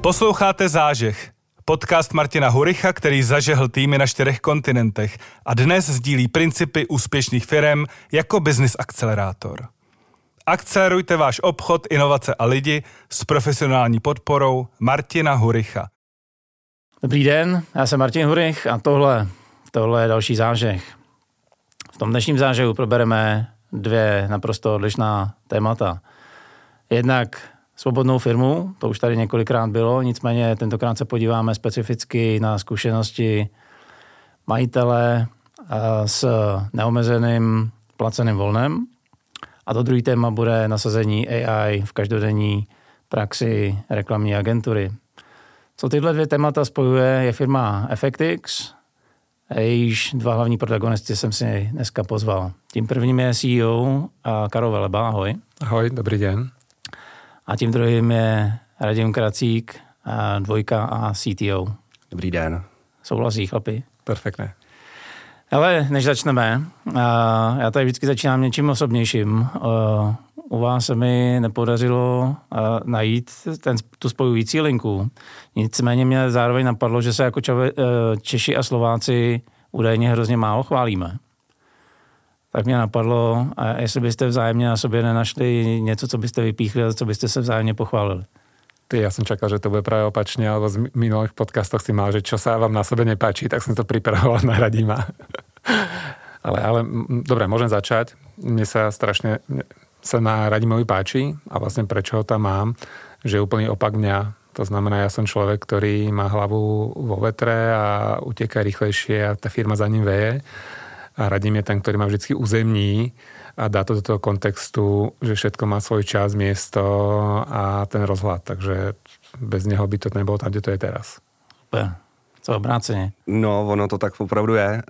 Posloucháte Zážeh, podcast Martina Huricha, který zažehl týmy na čtyřech kontinentech a dnes sdílí principy úspěšných firm jako business akcelerátor. Akcelerujte váš obchod, inovace a lidi s profesionální podporou Martina Huricha. Dobrý den, já jsem Martin Hurich a tohle, tohle je další zážeh. V tom dnešním zážehu probereme dvě naprosto odlišná témata. Jednak svobodnou firmu, to už tady několikrát bylo, nicméně tentokrát se podíváme specificky na zkušenosti majitele eh, s neomezeným placeným volnem. A to druhý téma bude nasazení AI v každodenní praxi reklamní agentury. Co tyhle dvě témata spojuje, je firma FXX, jejíž dva hlavní protagonisty jsem si dneska pozval. Tím prvním je CEO Karol Veleba, ahoj. Ahoj, dobrý den. A tím druhým je Radim Kracík, dvojka a CTO. Dobrý den. Souhlasí, chlapi? Perfektně. Ale než začneme, já tady vždycky začínám něčím osobnějším. U vás se mi nepodařilo najít ten, tu spojující linku. Nicméně mě zároveň napadlo, že se jako e, Češi a Slováci údajně hrozně málo chválíme tak mě napadlo, a jestli byste vzájemně na sobě nenašli něco, co byste vypíchli, co byste se vzájemně pochválili. Ty, ja som čakal, že to bude práve opačne, alebo z minulých podcastoch si mal, že čo sa vám na sebe nepáči, tak som to pripravoval na Radima. ale, ale dobre, môžem začať. Mne sa strašne sa na Radimovi páči a vlastne prečo ho tam mám, že je úplný opak mňa. To znamená, ja som človek, ktorý má hlavu vo vetre a uteká rýchlejšie a tá firma za ním veje a radím je ten, ktorý ma vždy uzemní a dá to do toho kontextu, že všetko má svoj čas, miesto a ten rozhľad. Takže bez něho by to nebylo tam, kde to je teraz. Co obráceně? No, ono to tak opravdu je.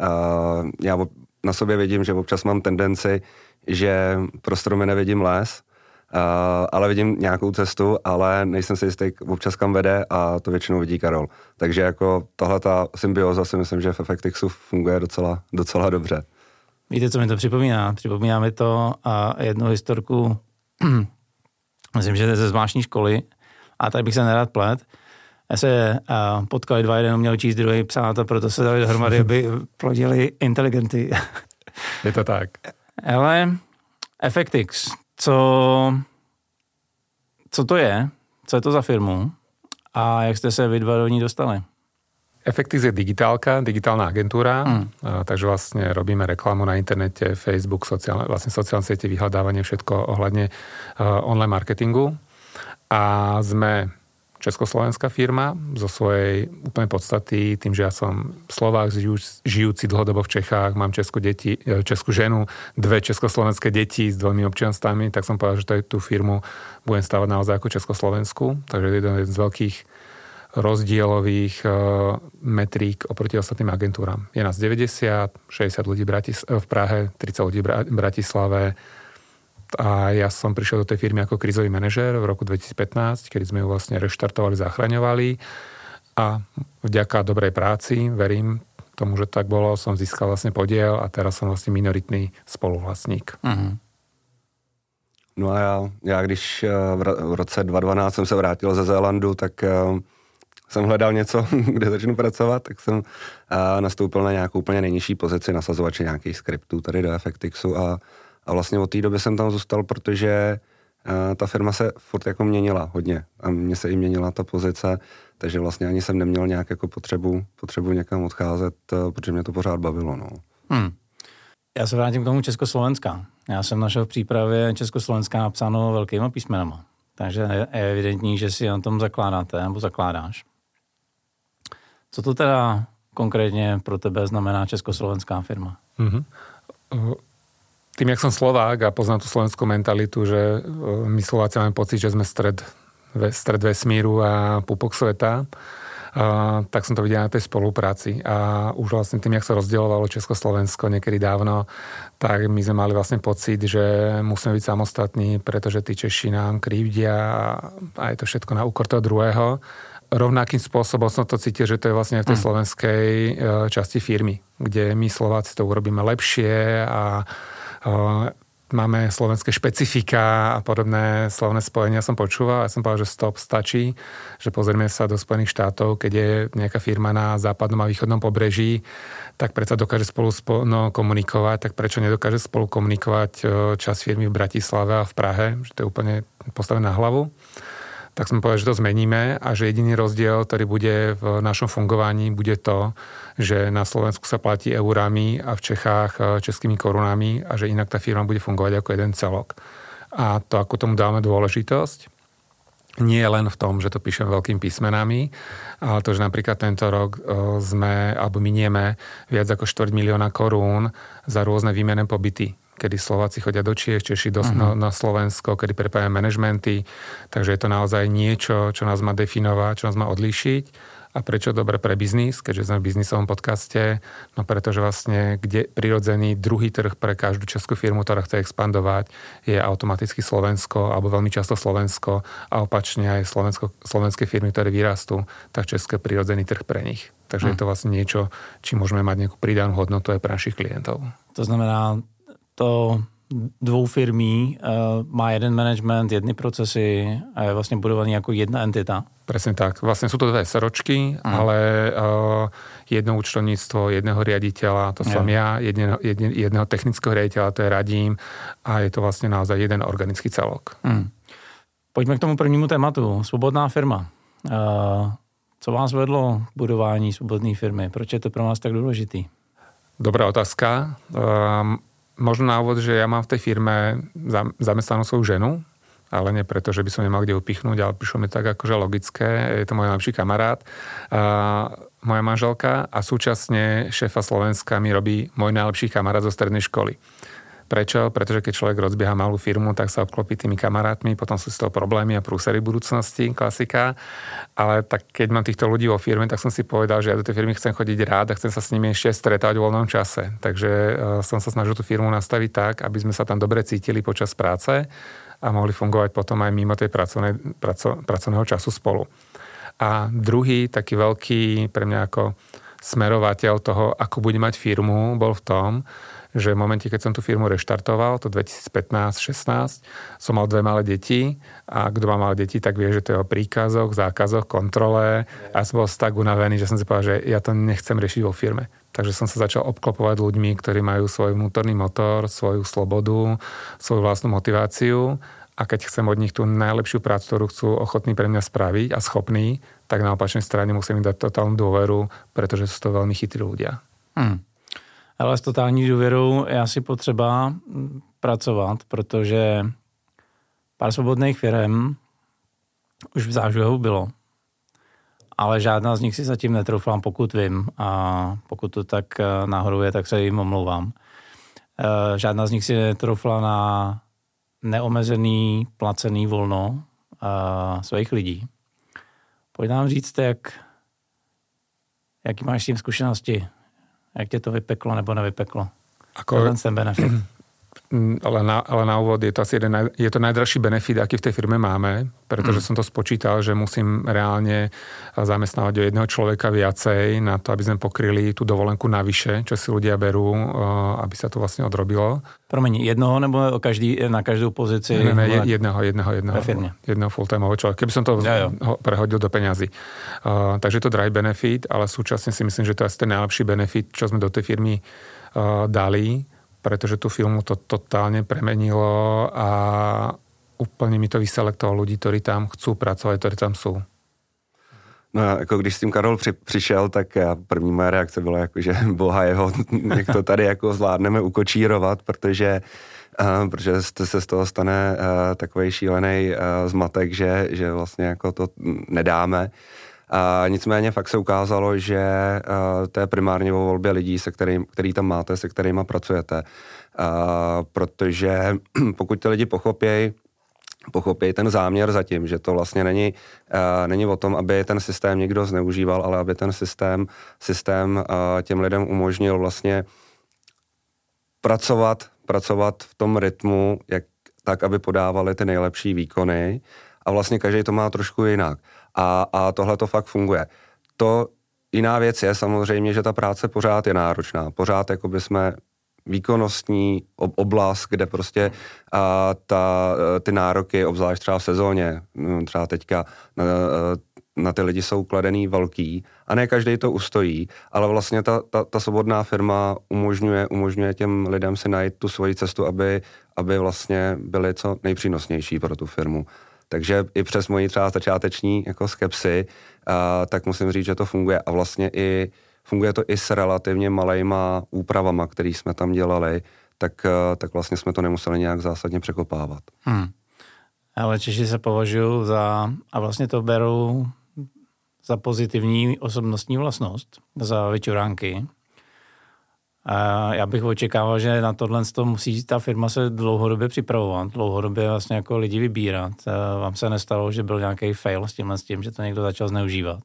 Já na sobě vidím, že občas mám tendenci, že pro stromy nevidím les, Uh, ale vidím nějakou cestu, ale nejsem si jistý občas kam vede a to většinou vidí Karol. Takže jako tahle ta symbioza si myslím, že v Effectixu funguje docela, docela dobře. Víte, co mi to připomíná? Připomíná mi to a jednu historku, myslím, že ze zvláštní školy, a tady bych se nerad plet, já se uh, potkali dva, jeden měl číst, druhý psát a proto se dali dohromady, aby plodili inteligenty. Je to tak. Ale Effectix, co, co to je, co je to za firmu a jak jste se vy dva do ní dostali? Effectix je digitálka, digitálna agentúra, hmm. takže vlastne robíme reklamu na internete, Facebook, sociálne, vlastne sociálne siete, vyhľadávanie, všetko ohľadne online marketingu. A sme československá firma zo svojej úplnej podstaty, tým, že ja som Slovák žijúci dlhodobo v Čechách, mám českú, deti, e, českú ženu, dve československé deti s dvomi občianstami, tak som povedal, že tú firmu budem stávať naozaj ako Československu. Takže je jeden z veľkých rozdielových e, metrík oproti ostatným agentúram. Je nás 90, 60 ľudí v Prahe, 30 ľudí v Bratislave, a ja som prišiel do tej firmy ako krizový manažer v roku 2015, kedy sme ju vlastne reštartovali, zachraňovali a vďaka dobrej práci, verím tomu, že tak bolo, som získal vlastne podiel a teraz som vlastně minoritný spoluvlastník. Uh-huh. No a já, já když eh, v roce 2012 jsem se vrátil ze Zélandu, tak eh, jsem hledal něco, kde začnu pracovat, tak jsem eh, nastoupil na nějakou úplně nejnižší pozici nasazovače nějakých skriptů tady do Effectixu a a vlastně od té doby jsem tam zůstal, protože uh, ta firma se furt jako měnila hodně a mně se i měnila ta pozice, takže vlastně ani jsem neměl nějak jako potřebu, potřebu někam odcházet, uh, protože mě to pořád bavilo. No. Hmm. Já se vrátím k tomu Československá. Já jsem našel v přípravě Československá napsáno velkýma písmenama. Takže je evidentní, že si na tom zakládáte nebo zakládáš. Co to teda konkrétně pro tebe znamená československá firma? Mm-hmm tým, jak som Slovák a poznám tú slovenskú mentalitu, že e, my Slováci máme pocit, že sme stred, stred vesmíru a pupok sveta, a, tak som to videl na tej spolupráci. A už vlastne tým, jak sa rozdielovalo Československo niekedy dávno, tak my sme mali vlastne pocit, že musíme byť samostatní, pretože tí Češi nám krivdia a je to všetko na úkor toho druhého. Rovnakým spôsobom som to cítil, že to je vlastne v tej hmm. slovenskej e, časti firmy, kde my Slováci to urobíme lepšie a máme slovenské špecifika a podobné slovné spojenia som počúval. Ja som povedal, že stop stačí, že pozrieme sa do Spojených štátov, keď je nejaká firma na západnom a východnom pobreží, tak predsa dokáže spolu spo, no, komunikovať, tak prečo nedokáže spolu komunikovať čas firmy v Bratislave a v Prahe, že to je úplne postavené na hlavu tak sme povedali, že to zmeníme a že jediný rozdiel, ktorý bude v našom fungovaní, bude to, že na Slovensku sa platí eurami a v Čechách e, českými korunami a že inak tá firma bude fungovať ako jeden celok. A to, ako tomu dáme dôležitosť, nie len v tom, že to píšem veľkým písmenami, ale to, že napríklad tento rok e, sme, alebo minieme viac ako 4 milióna korún za rôzne výmené pobyty kedy Slováci chodia do Čiech, Češi do, uh-huh. na, na Slovensko, kedy prepájame manažmenty. Takže je to naozaj niečo, čo nás má definovať, čo nás má odlíšiť. A prečo dobre pre biznis, keďže sme v biznisovom podcaste? No pretože vlastne kde prirodzený druhý trh pre každú českú firmu, ktorá chce expandovať, je automaticky Slovensko, alebo veľmi často Slovensko a opačne aj Slovensko, slovenské firmy, ktoré vyrastú, tak české prirodzený trh pre nich. Takže hmm. je to vlastne niečo, či môžeme mať nejakú pridanú hodnotu aj pre našich klientov. To znamená, to dvou firmí uh, má jeden management, jedny procesy a je vlastně budovaný jako jedna entita. Presne tak. Vlastne sú to dve seročky, mm. ale uh, jedno účtovníctvo, jedného riaditeľa, to som ja, jedného, jedne, jedného technického riaditeľa, to je Radím a je to vlastne naozaj jeden organický celok. Mm. Pojďme k tomu prvnímu tématu. Svobodná firma. Uh, co vás vedlo k budování svobodné firmy? Proč je to pro vás tak důležitý? Dobrá otázka. Um, možno na úvod, že ja mám v tej firme zamestnanú svoju ženu, ale nie preto, že by som nemal kde upichnúť, ale prišlo mi tak akože logické. Je to môj najlepší kamarát, a moja manželka a súčasne šéfa Slovenska mi robí môj najlepší kamarát zo strednej školy. Prečo? Pretože keď človek rozbieha malú firmu, tak sa obklopí tými kamarátmi, potom sú z toho problémy a prúsery budúcnosti, klasika. Ale tak keď mám týchto ľudí vo firme, tak som si povedal, že ja do tej firmy chcem chodiť rád a chcem sa s nimi ešte stretávať v voľnom čase. Takže uh, som sa snažil tú firmu nastaviť tak, aby sme sa tam dobre cítili počas práce a mohli fungovať potom aj mimo tej pracovnej, praco, pracovného času spolu. A druhý taký veľký pre mňa ako smerovateľ toho, ako bude mať firmu, bol v tom, že v momente, keď som tú firmu reštartoval, to 2015-16, som mal dve malé deti a kto má malé deti, tak vie, že to je o príkazoch, zákazoch, kontrole a som bol tak unavený, že som si povedal, že ja to nechcem riešiť vo firme. Takže som sa začal obklopovať ľuďmi, ktorí majú svoj vnútorný motor, svoju slobodu, svoju vlastnú motiváciu a keď chcem od nich tú najlepšiu prácu, ktorú chcú ochotní pre mňa spraviť a schopní, tak na opačnej strane musím im dať totálnu dôveru, pretože sú to veľmi chytrí ľudia. Hmm. Ale s totální důvěrou je asi potřeba pracovat, protože pár svobodných firm už v zážuhu bylo. Ale žádná z nich si zatím netroufám, pokud vím. A pokud to tak eh, náhodou je, tak se jim omlouvám. Eh, žádná z nich si netroufla na neomezený, placený volno eh, svých lidí. Pojď nám říct, jak, jaký máš s tím zkušenosti? Jak tě to vypeklo nebo nevypeklo? Ako, ten benefit. Mm, ale na, ale na úvod je to asi jeden, je to najdražší benefit, aký v tej firme máme, pretože mm. som to spočítal, že musím reálne zamestnávať o jedného človeka viacej na to, aby sme pokryli tú dovolenku navyše, čo si ľudia berú, aby sa to vlastne odrobilo. Promiň, jednoho nebo každý, na každú pozici? Ne, ne, ne jedného, jedného, jedného. Jedného full-timeového človeka. Keby som to ja, prehodil do peňazí. Uh, takže je to dry benefit, ale súčasne si myslím, že to je asi ten najlepší benefit, čo sme do tej firmy uh, dali pretože tú filmu to totálne premenilo a úplně mi to vyselektovalo ľudí, ktorí tam chcú pracovat, ktorí tam jsou. No jako když s tím Karol při, přišel, tak já, první moje reakce byla jako, že boha jeho, jak to tady jako zvládneme ukočírovat, protože Uh, protože se z toho stane uh, takový šílený uh, zmatek, že, že vlastně jako to nedáme. A nicméně fakt se ukázalo, že uh, to je primárně o volbě lidí, se kterým, který tam máte, se kterými pracujete. Uh, protože pokud ty lidi pochopějí, pochopí ten záměr zatím, že to vlastně není, uh, není o tom, aby ten systém někdo zneužíval, ale aby ten systém, systém uh, těm lidem umožnil vlastně pracovat, pracovat v tom rytmu, jak, tak, aby podávali ty nejlepší výkony a vlastně každý to má trošku jinak a, a tohle to fakt funguje. To jiná věc je samozřejmě, že ta práce pořád je náročná. Pořád jako by jsme výkonnostní oblast, kde prostě a, ta, ty nároky, obzvlášť třeba v sezóně, no, třeba teďka na, na ty lidi jsou kladený velký a ne každý to ustojí, ale vlastně ta, ta, ta svobodná firma umožňuje, umožňuje těm lidem si najít tu svoji cestu, aby, aby vlastně byli co nejpřínosnější pro tu firmu. Takže i přes moji třeba začáteční jako skepsy, a, tak musím říct, že to funguje a vlastně i funguje to i s relativně malejma úpravama, které jsme tam dělali, tak, tak vlastně jsme to nemuseli nějak zásadně překopávat. Hmm. Ale Češi se považují za, a vlastně to berou za pozitivní osobnostní vlastnost, za vyčuránky. A já bych očekával, že na tohle to musí ta firma se dlouhodobě připravovat, dlouhodobě vlastně jako lidi vybírat. Vám se nestalo, že byl nějaký fail s tímhle s tím, že to někdo začal zneužívat?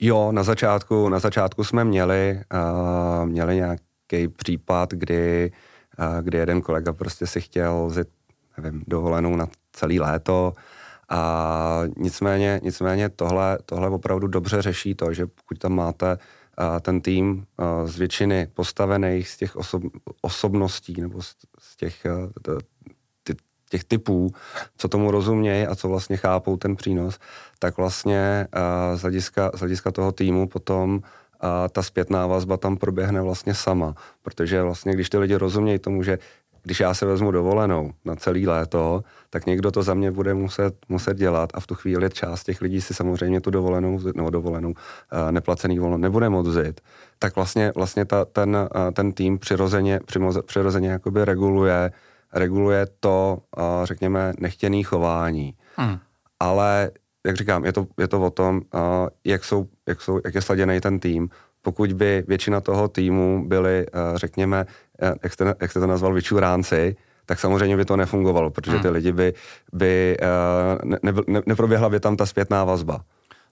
Jo, na začátku, na začátku jsme měli, uh, měli nějaký případ, kdy, uh, kdy jeden kolega prostě si chtěl vzít, nevím, dovolenou na celý léto, a nicméně, nicméně tohle, tohle opravdu dobře řeší to, že pokud tam máte ten tým z většiny postavených z těch osob, osobností nebo z, z těch, těch typů, co tomu rozumějí a co vlastně chápou ten přínos, tak vlastně z hlediska, z hlediska toho týmu potom a ta zpětná vazba tam proběhne vlastně sama, protože vlastně když ty lidi rozumějí tomu, že když já se vezmu dovolenou na celý léto, tak někdo to za mě bude muset, muset dělat a v tu chvíli část těch lidí si samozřejmě tu dovolenou, nebo dovolenou, uh, neplacený volno nebude moc vzít. Tak vlastně, vlastně ta, ten, uh, ten tým přirozeně, přirozeně jakoby reguluje, reguluje to, uh, řekněme, nechtěný chování. Hmm. Ale jak říkám, je to, je to o tom, jak, jsou, jak, jsou, jak je sladěný ten tým. Pokud by většina toho týmu byli, uh, řekněme, Eh, jak jste, jak jste to nazval, vyčuránci, tak samozřejmě by to nefungovalo, protože ty hmm. lidi by, by eh, ne, ne, neproběhla by tam ta zpětná vazba.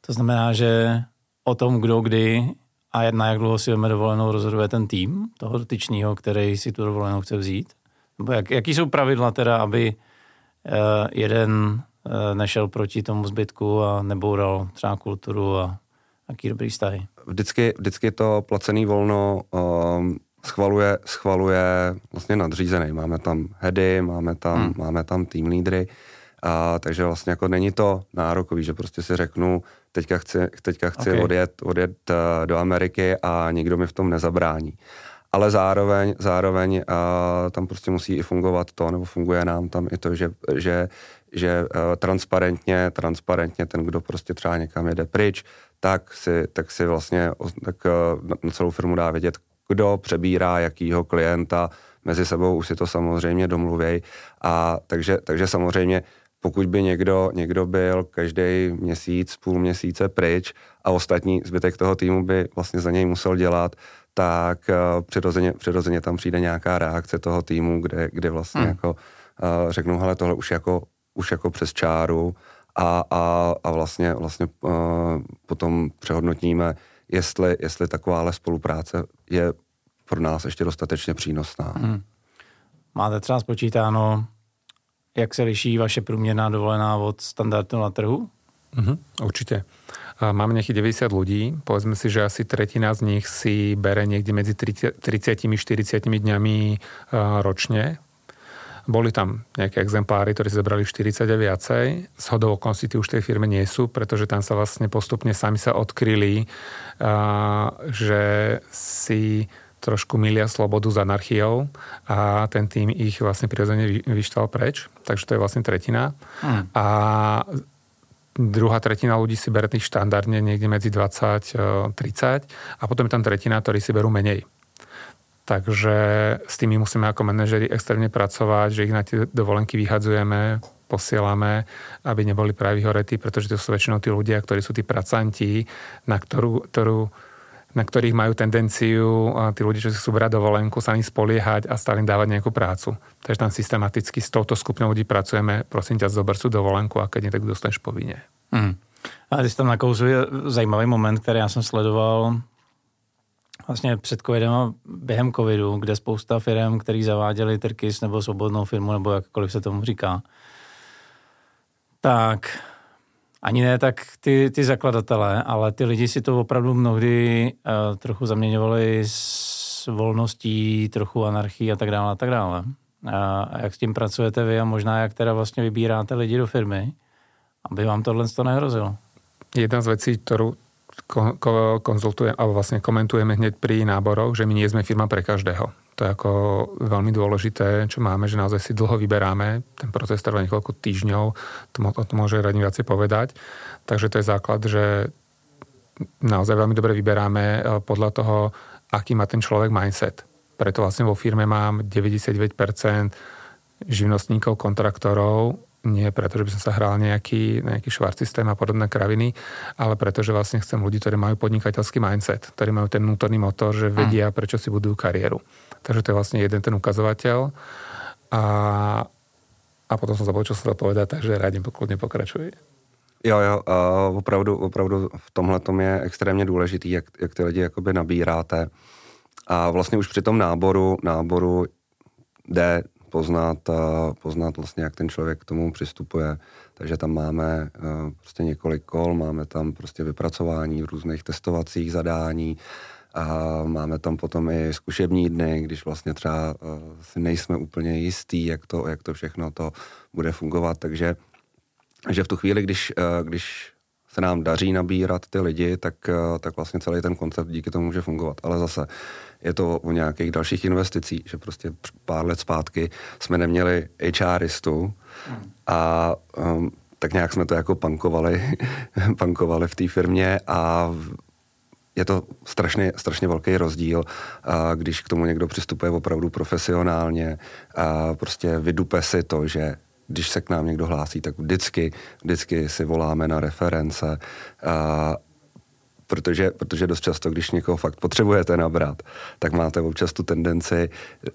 To znamená, že o tom, kdo kdy a na jak dlouho si veme dovolenou, rozhoduje ten tým toho dotyčného, který si tu dovolenou chce vzít? Nebo jak, jaký jsou pravidla teda, aby uh, jeden uh, nešel proti tomu zbytku a neboural třeba kulturu a jaký dobrý vztahy? Vždycky, vždycky to placený volno um, schvaluje, schvaluje vlastně nadřízený. Máme tam heady, máme tam, hmm. máme tam team lídry, a, takže vlastně jako není to nárokový, že prostě si řeknu, teďka chci, teďka chci okay. odjet, odjet uh, do Ameriky a nikdo mi v tom nezabrání. Ale zároveň, zároveň uh, tam prostě musí i fungovat to, nebo funguje nám tam i to, že, že, že uh, transparentně, transparentně ten, kdo prostě třeba někam jede pryč, tak si, tak si vlastně tak, uh, na celou firmu dá vědět, kdo přebírá jakýho klienta, mezi sebou už si to samozřejmě domluvěj. A takže, takže samozřejmě pokud by někdo, někdo byl každý měsíc, půl měsíce pryč a ostatní zbytek toho týmu by vlastně za něj musel dělat, tak uh, přirozeně, přirozeně tam přijde nějaká reakce toho týmu, kde, kde vlastně hmm. jako uh, řeknou, hele, tohle už jako, už jako přes čáru a, a, a vlastně, vlastně uh, potom přehodnotíme, jestli, jestli takováhle spolupráce je pro nás ještě dostatečně přínosná. Hmm. Máte třeba spočítáno, jak se liší vaše průměrná dovolená od standardu na trhu? Mm-hmm, určite. Máme nejakých 90 ľudí, povedzme si, že asi tretina z nich si bere niekde medzi 30 40 dňami ročne boli tam nejaké exempláry, ktorí zebrali 40 a viacej. Z hodou okolností už tej firme nie sú, pretože tam sa vlastne postupne sami sa odkryli, že si trošku milia slobodu s anarchiou a ten tým ich vlastne prirodzene vyštval preč. Takže to je vlastne tretina. Hmm. A druhá tretina ľudí si bere tých štandardne niekde medzi 20 30 a potom je tam tretina, ktorí si berú menej. Takže s tými musíme ako manažeri extrémne pracovať, že ich na tie dovolenky vyhadzujeme, posielame, aby neboli práve vyhoretí, pretože to sú väčšinou tí ľudia, ktorí sú tí pracanti, na, ktorú, ktorú, na ktorých majú tendenciu tí ľudia, čo si chcú brať dovolenku, sa im spoliehať a stále im dávať nejakú prácu. Takže tam systematicky s touto skupinou ľudí pracujeme, prosím ťa, zober sú dovolenku a keď nie, tak dostaneš povinne. Hmm. A ty jsi tam nakouzuje zajímavý moment, který já jsem sledoval vlastně před covidem a během covidu, kde spousta firm, který zaváděli Tyrkis nebo svobodnou firmu, nebo jakkoliv se tomu říká, tak ani ne tak ty, ty zakladatelé, ale ty lidi si to opravdu mnohdy uh, trochu zaměňovali s volností, trochu anarchii a tak dále a tak dále. A jak s tím pracujete vy a možná jak teda vlastně vybíráte lidi do firmy, aby vám tohle to nehrozilo? Jedna z konzultujeme, alebo vlastne komentujeme hneď pri náboroch, že my nie sme firma pre každého. To je ako veľmi dôležité, čo máme, že naozaj si dlho vyberáme. Ten proces trvá niekoľko týždňov, to, o tom môže radím viacej povedať. Takže to je základ, že naozaj veľmi dobre vyberáme e, podľa toho, aký má ten človek mindset. Preto vlastne vo firme mám 99% živnostníkov, kontraktorov, nie preto, že by som sa hral nejaký, nejaký švart systém a podobné kraviny, ale preto, že vlastne chcem ľudí, ktorí majú podnikateľský mindset, ktorí majú ten vnútorný motor, že vedia, prečo si budujú kariéru. Takže to je vlastne jeden ten ukazovateľ. A, a potom som zabudol, čo som povedať, takže rádim pokladne pokračuj. Jo, jo, a opravdu, opravdu v tomhle tom je extrémně důležitý, jak, jak ty lidi jakoby nabíráte. A vlastně už při tom náboru, náboru jde poznat, poznat vlastně, jak ten člověk k tomu přistupuje. Takže tam máme prostě několik kol, máme tam prostě vypracování různých testovacích zadání, a máme tam potom i zkušební dny, když vlastně třeba si nejsme úplně jistý, jak to, jak to všechno to bude fungovat. Takže že v tu chvíli, když, když se nám daří nabírat ty lidi, tak, tak vlastně celý ten koncept díky tomu může fungovat. Ale zase je to o nějakých dalších investicích, že prostě pár let zpátky jsme neměli HRistu a um, tak nějak jsme to jako pankovali, pankovali v té firmě a je to strašně, strašně velký rozdíl, a když k tomu někdo přistupuje opravdu profesionálně a prostě vydupe si to, že když se k nám někdo hlásí, tak vždycky, vždycky si voláme na reference, a protože, protože dost často, když někoho fakt potřebujete nabrat, tak máte občas tu tendenci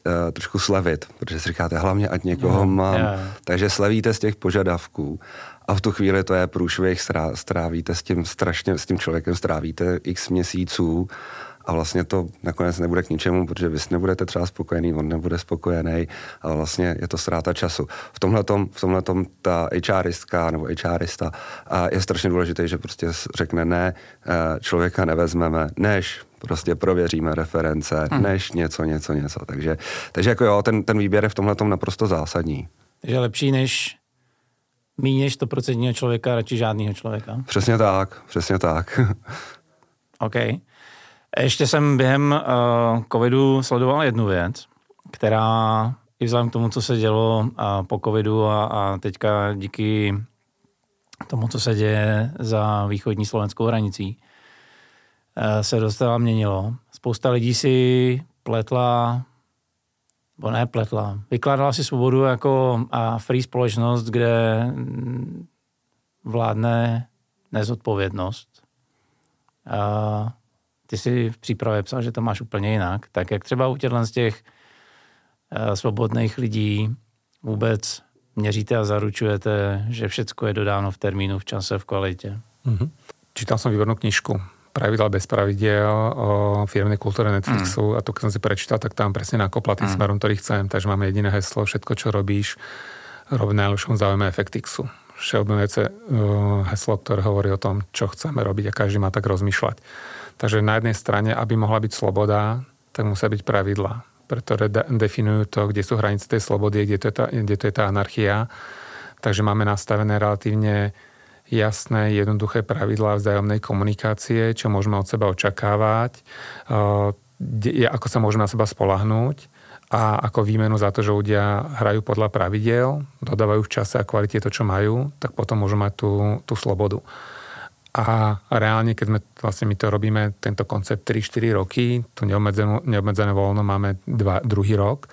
uh, trošku slevit, protože si říkáte, hlavně ať někoho yeah, mám. Yeah. Takže slevíte z těch požadavků a v tu chvíli to je průšvih, strávíte s tím strašně, s tím člověkem strávíte x měsíců a vlastně to nakonec nebude k ničemu, protože vy nebudete třeba spokojený, on nebude spokojený a vlastně je to ztráta času. V tomhle v tomhletom ta HRistka nebo HRista je strašně důležité, že prostě řekne ne, e, člověka nevezmeme, než prostě prověříme reference, hmm. než něco, něco, něco. Takže, takže jako jo, ten, ten výběr je v tomhle naprosto zásadní. Takže lepší než než 100% člověka, radši žádného člověka. Přesně tak, přesně tak. OK. Ještě jsem během uh, covidu sledoval jednu věc, která i vzhledem k tomu, co se dělo uh, po covidu a, a teďka díky tomu, co se děje za východní slovenskou hranicí, uh, se dostala měnilo. Spousta lidí si pletla, nebo ne pletla, vykládala si svobodu jako uh, free společnost, kde vládne nezodpovědnost. Uh, ty si v přípravě psal, že to máš úplně jinak. Tak jak třeba u těchto z těch uh, svobodných lidí vůbec měříte a zaručujete, že všechno je dodáno v termínu, v čase, v kvalitě? Mm-hmm. Čítal jsem výbornou knižku Pravidla bez pravidel o firmnej kultúre Netflixu mm. a to, keď som si prečítal, tak tam presne nakopla tým mm. smerom, ktorý chcem. Takže máme jediné heslo, všetko, čo robíš, rob najlepšom záujme Efektixu. Všeobjemujúce uh, heslo, ktoré hovorí o tom, čo chceme robiť a každý má tak rozmýšľať. Takže na jednej strane, aby mohla byť sloboda, tak musia byť pravidla, pretože definujú to, kde sú hranice tej slobody, kde to je tá, kde to je tá anarchia. Takže máme nastavené relatívne jasné, jednoduché pravidlá vzájomnej komunikácie, čo môžeme od seba očakávať, ako sa môžeme na seba spolahnúť a ako výmenu za to, že ľudia hrajú podľa pravidel, dodávajú v čase a kvalite to, čo majú, tak potom môžu mať tú, tú slobodu. A reálne, keď sme vlastne my to robíme, tento koncept 3-4 roky, to neobmedzené, neobmedzené voľno máme dva, druhý rok,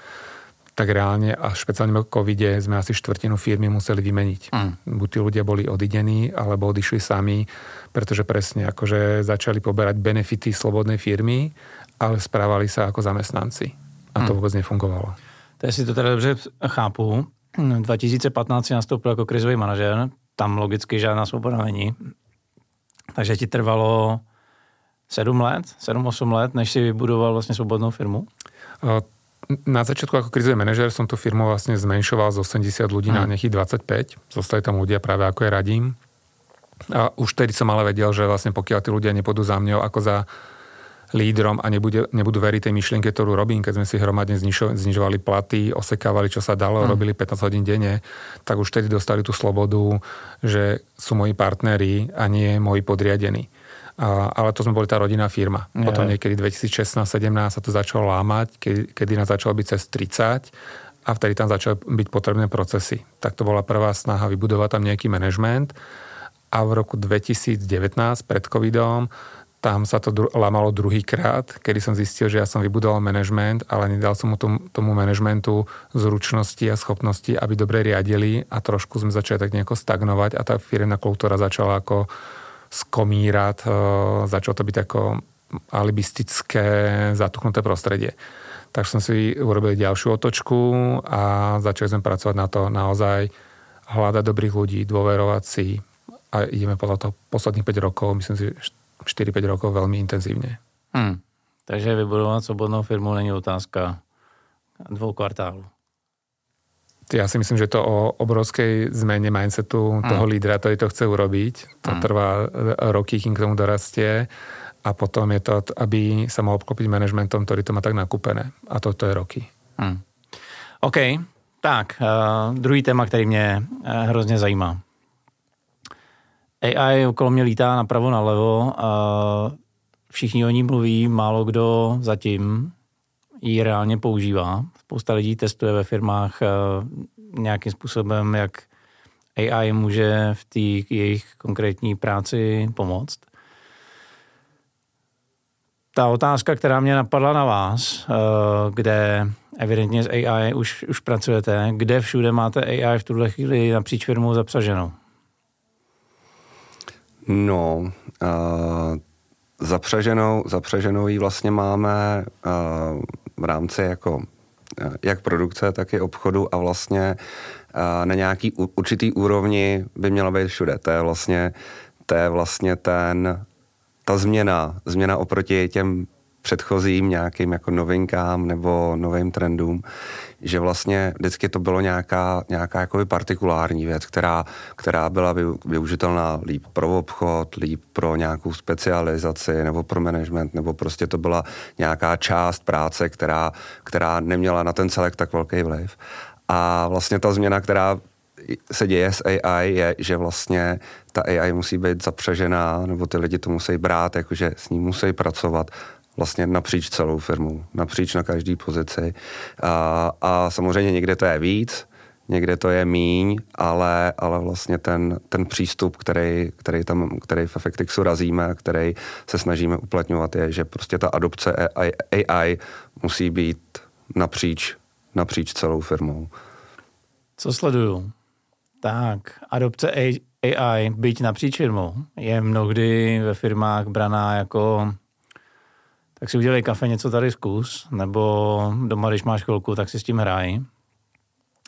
tak reálne a špeciálne v covide sme asi štvrtinu firmy museli vymeniť. Mm. Buď tí ľudia boli odidení, alebo odišli sami, pretože presne akože začali poberať benefity slobodnej firmy, ale správali sa ako zamestnanci. A to mm. vôbec nefungovalo. To si to teda dobře chápu. 2015 nastoupil jako krizový manažer, tam logicky žádná svoboda není. Takže ti trvalo sedm let, sedm, osm let, než si vybudoval vlastně svobodnou firmu? Na začiatku ako krizový manažer som tú firmu vlastne zmenšoval z 80 ľudí hmm. na nejakých 25. Zostali tam ľudia práve ako je radím. A už tedy som ale vedel, že vlastne pokiaľ tí ľudia nepôjdu za mňou ako za lídrom a nebude, nebudú veriť tej myšlienke, ktorú robím, keď sme si hromadne znižo, znižovali platy, osekávali, čo sa dalo, hmm. robili 15 hodín denne, tak už vtedy dostali tú slobodu, že sú moji partneri a nie moji podriadení. A, ale to sme boli tá rodinná firma. Je. Potom niekedy 2016-17 sa to začalo lámať, kedy, kedy nás začalo byť cez 30 a vtedy tam začali byť potrebné procesy. Tak to bola prvá snaha vybudovať tam nejaký manažment a v roku 2019 pred covidom tam sa to dru- lamalo druhýkrát, kedy som zistil, že ja som vybudoval manažment, ale nedal som mu tomu, tomu manažmentu zručnosti a schopnosti, aby dobre riadili a trošku sme začali tak nejako stagnovať a tá firemná kultúra začala ako skomírať, e, začalo to byť ako alibistické, zatuchnuté prostredie. Tak som si urobil ďalšiu otočku a začali sme pracovať na to naozaj hľadať dobrých ľudí, dôverovať si a ideme podľa toho posledných 5 rokov, myslím si, 4-5 rokov velmi intenzivně. Hmm. Takže vybudovat svobodnou firmu není otázka dvou kvartálů. Ja si myslím, že to o obrovskej zmene mindsetu hmm. toho lídra, ktorý to chce urobiť. To hmm. trvá roky, kým k tomu dorastie a potom je to, aby sa mohol obklopiť manažmentom, ktorý to má tak nakúpené. A to, to je roky. Hmm. OK, tak, uh, druhý téma, který mě uh, hrozně zajímá. AI okolo mě lítá napravo nalevo a všichni o ní mluví, málo kdo zatím ji reálně používá. Spousta lidí testuje ve firmách eh, nějakým způsobem, jak AI může v té jejich konkrétní práci pomoct. Ta otázka, která mě napadla na vás, eh, kde evidentně s AI už, už pracujete, kde všude máte AI v tuhle chvíli napříč firmou zapřaženou? No, uh, zapřaženou, zapřaženou ji vlastně máme uh, v rámci jako jak produkce, tak i obchodu a vlastně na nějaký určitý úrovni by měla být všude. To je vlastně, to je vlastně ten, ta změna, změna oproti těm předchozím nějakým jako novinkám nebo novým trendům, že vlastně vždycky to bylo nějaká, nějaká jakoby partikulární věc, která, která byla využitelná líp pro obchod, líp pro nějakou specializaci nebo pro management, nebo prostě to byla nějaká část práce, která, která neměla na ten celek tak velký vliv. A vlastně ta změna, která se děje s AI, je, že vlastně ta AI musí být zapřežená, nebo ty lidi to musí brát, jakože s ní musí pracovat vlastně napříč celou firmu, napříč na každý pozici. A, a samozřejmě někde to je víc, někde to je míň, ale, ale vlastně ten, ten přístup, který, který, tam, který v Effectixu razíme, který se snažíme uplatňovat, je, že prostě ta adopce AI, AI musí být napříč, napříč celou firmou. Co sleduju? Tak, adopce AI, byť napříč firmou, je mnohdy ve firmách braná jako tak si udělej kafe, něco tady zkus, nebo doma, když máš chvilku, tak si s tím hraj.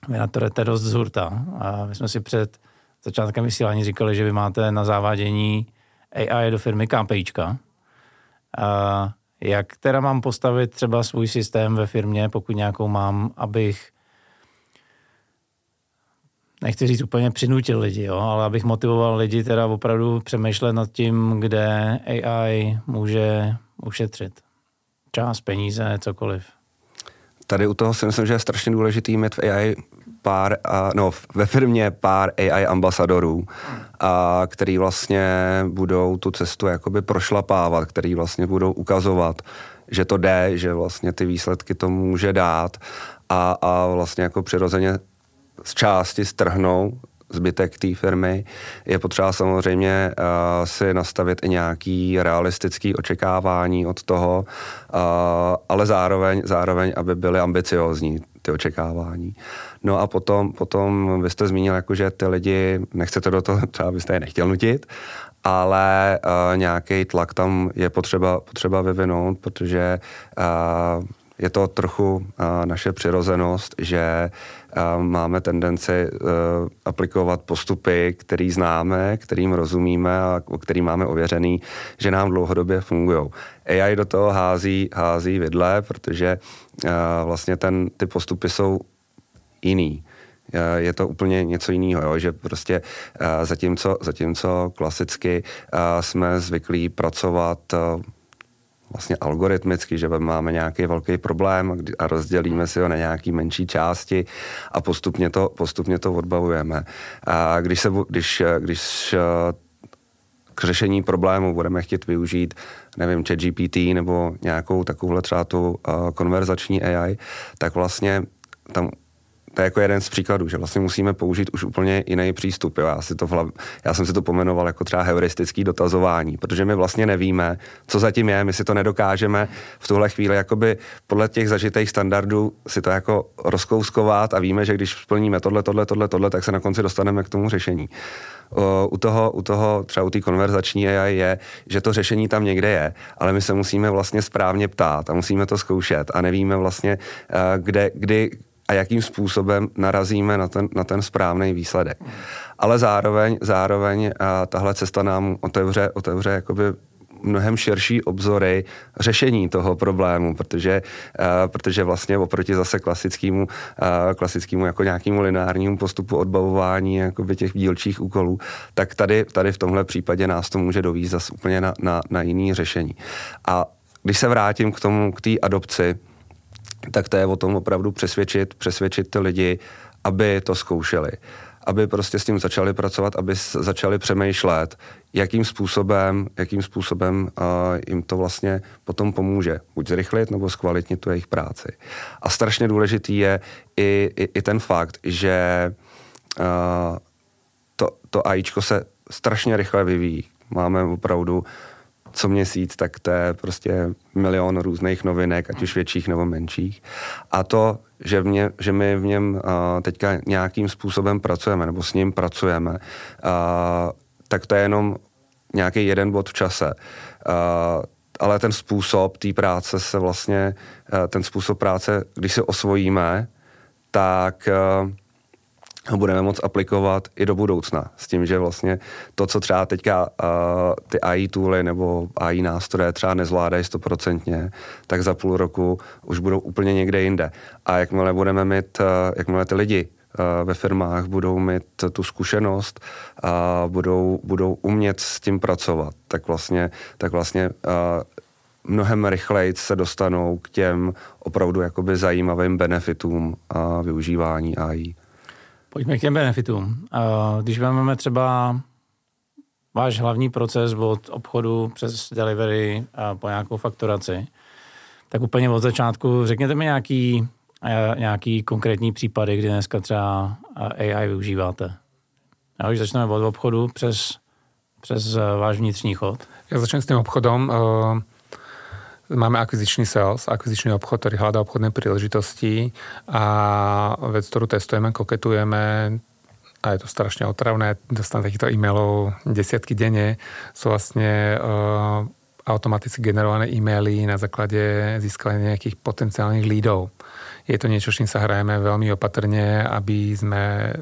Vy na to jdete dost z hurta. A my jsme si před začátkem vysílání říkali, že vy máte na závádění AI do firmy KPIčka. A jak teda mám postavit třeba svůj systém ve firmě, pokud nějakou mám, abych nechci říct úplně přinutil lidi, jo, ale abych motivoval lidi teda opravdu přemýšlet nad tím, kde AI může ušetřit. Čas, peníze, cokoliv. Tady u toho si myslím, že je strašně důležitý mít v AI pár, a, no, ve firmě pár AI ambasadorů, a, který vlastně budou tu cestu jakoby prošlapávat, který vlastně budou ukazovat, že to jde, že vlastně ty výsledky to může dát a, a vlastně jako přirozeně z části strhnou zbytek té firmy. Je potřeba samozřejmě uh, si nastavit i nějaký realistický očekávání od toho, uh, ale zároveň, zároveň, aby byly ambiciozní ty očekávání. No a potom, potom vy jste zmínil, jako, že ty lidi, nechcete do toho, třeba byste je nechtěl nutit, ale uh, nějaký tlak tam je potřeba, potřeba vyvinout, protože uh, je to trochu uh, naše přirozenost, že máme tendenci uh, aplikovat postupy, který známe, kterým rozumíme a o který máme ověřený, že nám dlouhodobě fungují. AI do toho hází, hází vidle, protože uh, vlastně ten, ty postupy jsou jiný je to úplně něco jiného, jo? že prostě zatímco, zatímco klasicky jsme zvyklí pracovat vlastně algoritmicky, že máme nějaký velký problém a rozdělíme si ho na nějaký menší části a postupně to, postupně to odbavujeme. A když, se, když, když k řešení problému budeme chtít využít, nevím, chat GPT nebo nějakou takovouhle třeba tu uh, konverzační AI, tak vlastně tam to je jako jeden z příkladů, že vlastně musíme použít už úplně jiný přístup. Jo. Já, si to hlav, já jsem si to pomenoval jako třeba heuristický dotazování, protože my vlastně nevíme, co zatím je, my si to nedokážeme v tuhle chvíli jakoby podle těch zažitých standardů si to jako rozkouskovat a víme, že když splníme tohle, tohle, tohle, tohle, tak se na konci dostaneme k tomu řešení. U toho, u toho třeba u té konverzační AI je, že to řešení tam někde je, ale my se musíme vlastně správně ptát a musíme to zkoušet a nevíme vlastně, kde, kdy, a jakým způsobem narazíme na ten, na ten správný výsledek. Ale zároveň, zároveň a tahle cesta nám otevře, otevře jakoby mnohem širší obzory řešení toho problému, protože, uh, protože vlastně oproti zase klasickému, uh, klasickému jako nějakému lineárnímu postupu odbavování jakoby těch dílčích úkolů, tak tady, tady v tomhle případě nás to může dovízt zase úplně na, na, na jiný řešení. A když se vrátím k tomu, k té adopci, tak to je o tom opravdu přesvědčit, přesvědčit ty lidi, aby to zkoušeli aby prostě s tím začali pracovat, aby začali přemýšlet, jakým způsobem, jakým způsobem jim to vlastně potom pomůže. Buď zrychlit, nebo zkvalitnit tu jejich práci. A strašně důležitý je i, i, i ten fakt, že to, to AIčko se strašně rychle vyvíjí. Máme opravdu co měsíc, tak to je prostě milion různých novinek, ať už větších nebo menších. A to, že, ně, že my v něm uh, teďka nějakým způsobem pracujeme, nebo s ním pracujeme, uh, tak to je jenom nějaký jeden bod v čase. Uh, ale ten způsob té práce se vlastně, uh, ten způsob práce, když si osvojíme, tak uh, ho budeme moct aplikovat i do budoucna. S tím, že vlastně to, co třeba teďka uh, ty AI tooly nebo AI nástroje třeba nezvládají stoprocentně, tak za půl roku už budou úplně někde jinde. A jakmile budeme mít, uh, jakmile ty lidi ve firmách budou mít tu zkušenost a budou, budou umět s tím pracovat, tak vlastně, tak vlastně mnohem rychleji se dostanou k těm opravdu jakoby zajímavým benefitům a využívání AI. Pojďme k těm benefitům. Když vezmeme třeba váš hlavní proces od obchodu přes delivery a po nějakou fakturaci, tak úplně od začátku řekněte mi nějaký, nějaký konkrétní případy, kdy dneska třeba AI využíváte. A už začneme od obchodu přes, přes váš vnitřní chod. Já začnu s tím obchodem. Máme akvizičný sales, akvizičný obchod, ktorý hľadá obchodné príležitosti a vec, ktorú testujeme, koketujeme, a je to strašne otravné, dostanem takýchto e-mailov desiatky denne, sú vlastne uh, automaticky generované e-maily na základe získania nejakých potenciálnych lídov. Je to niečo, s čím sa hrajeme veľmi opatrne, aby sme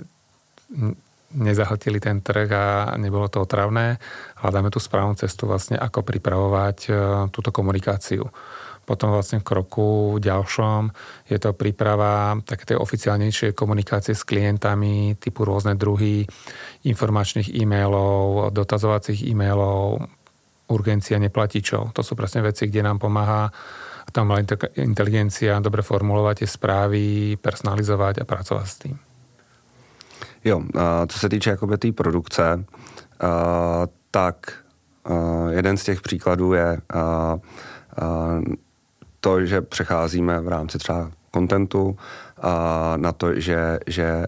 nezahltili ten trh a nebolo to otravné. Hľadáme tú správnu cestu vlastne, ako pripravovať e, túto komunikáciu. Potom vlastne v kroku ďalšom je to príprava také tej oficiálnejšej komunikácie s klientami, typu rôzne druhy informačných e-mailov, dotazovacích e-mailov, urgencia neplatičov. To sú presne veci, kde nám pomáha tam inteligencia dobre formulovať tie správy, personalizovať a pracovať s tým. Jo, co se týče jakoby té produkce, a, tak jeden z těch příkladů je to, že přecházíme v rámci třeba kontentu na to, že, že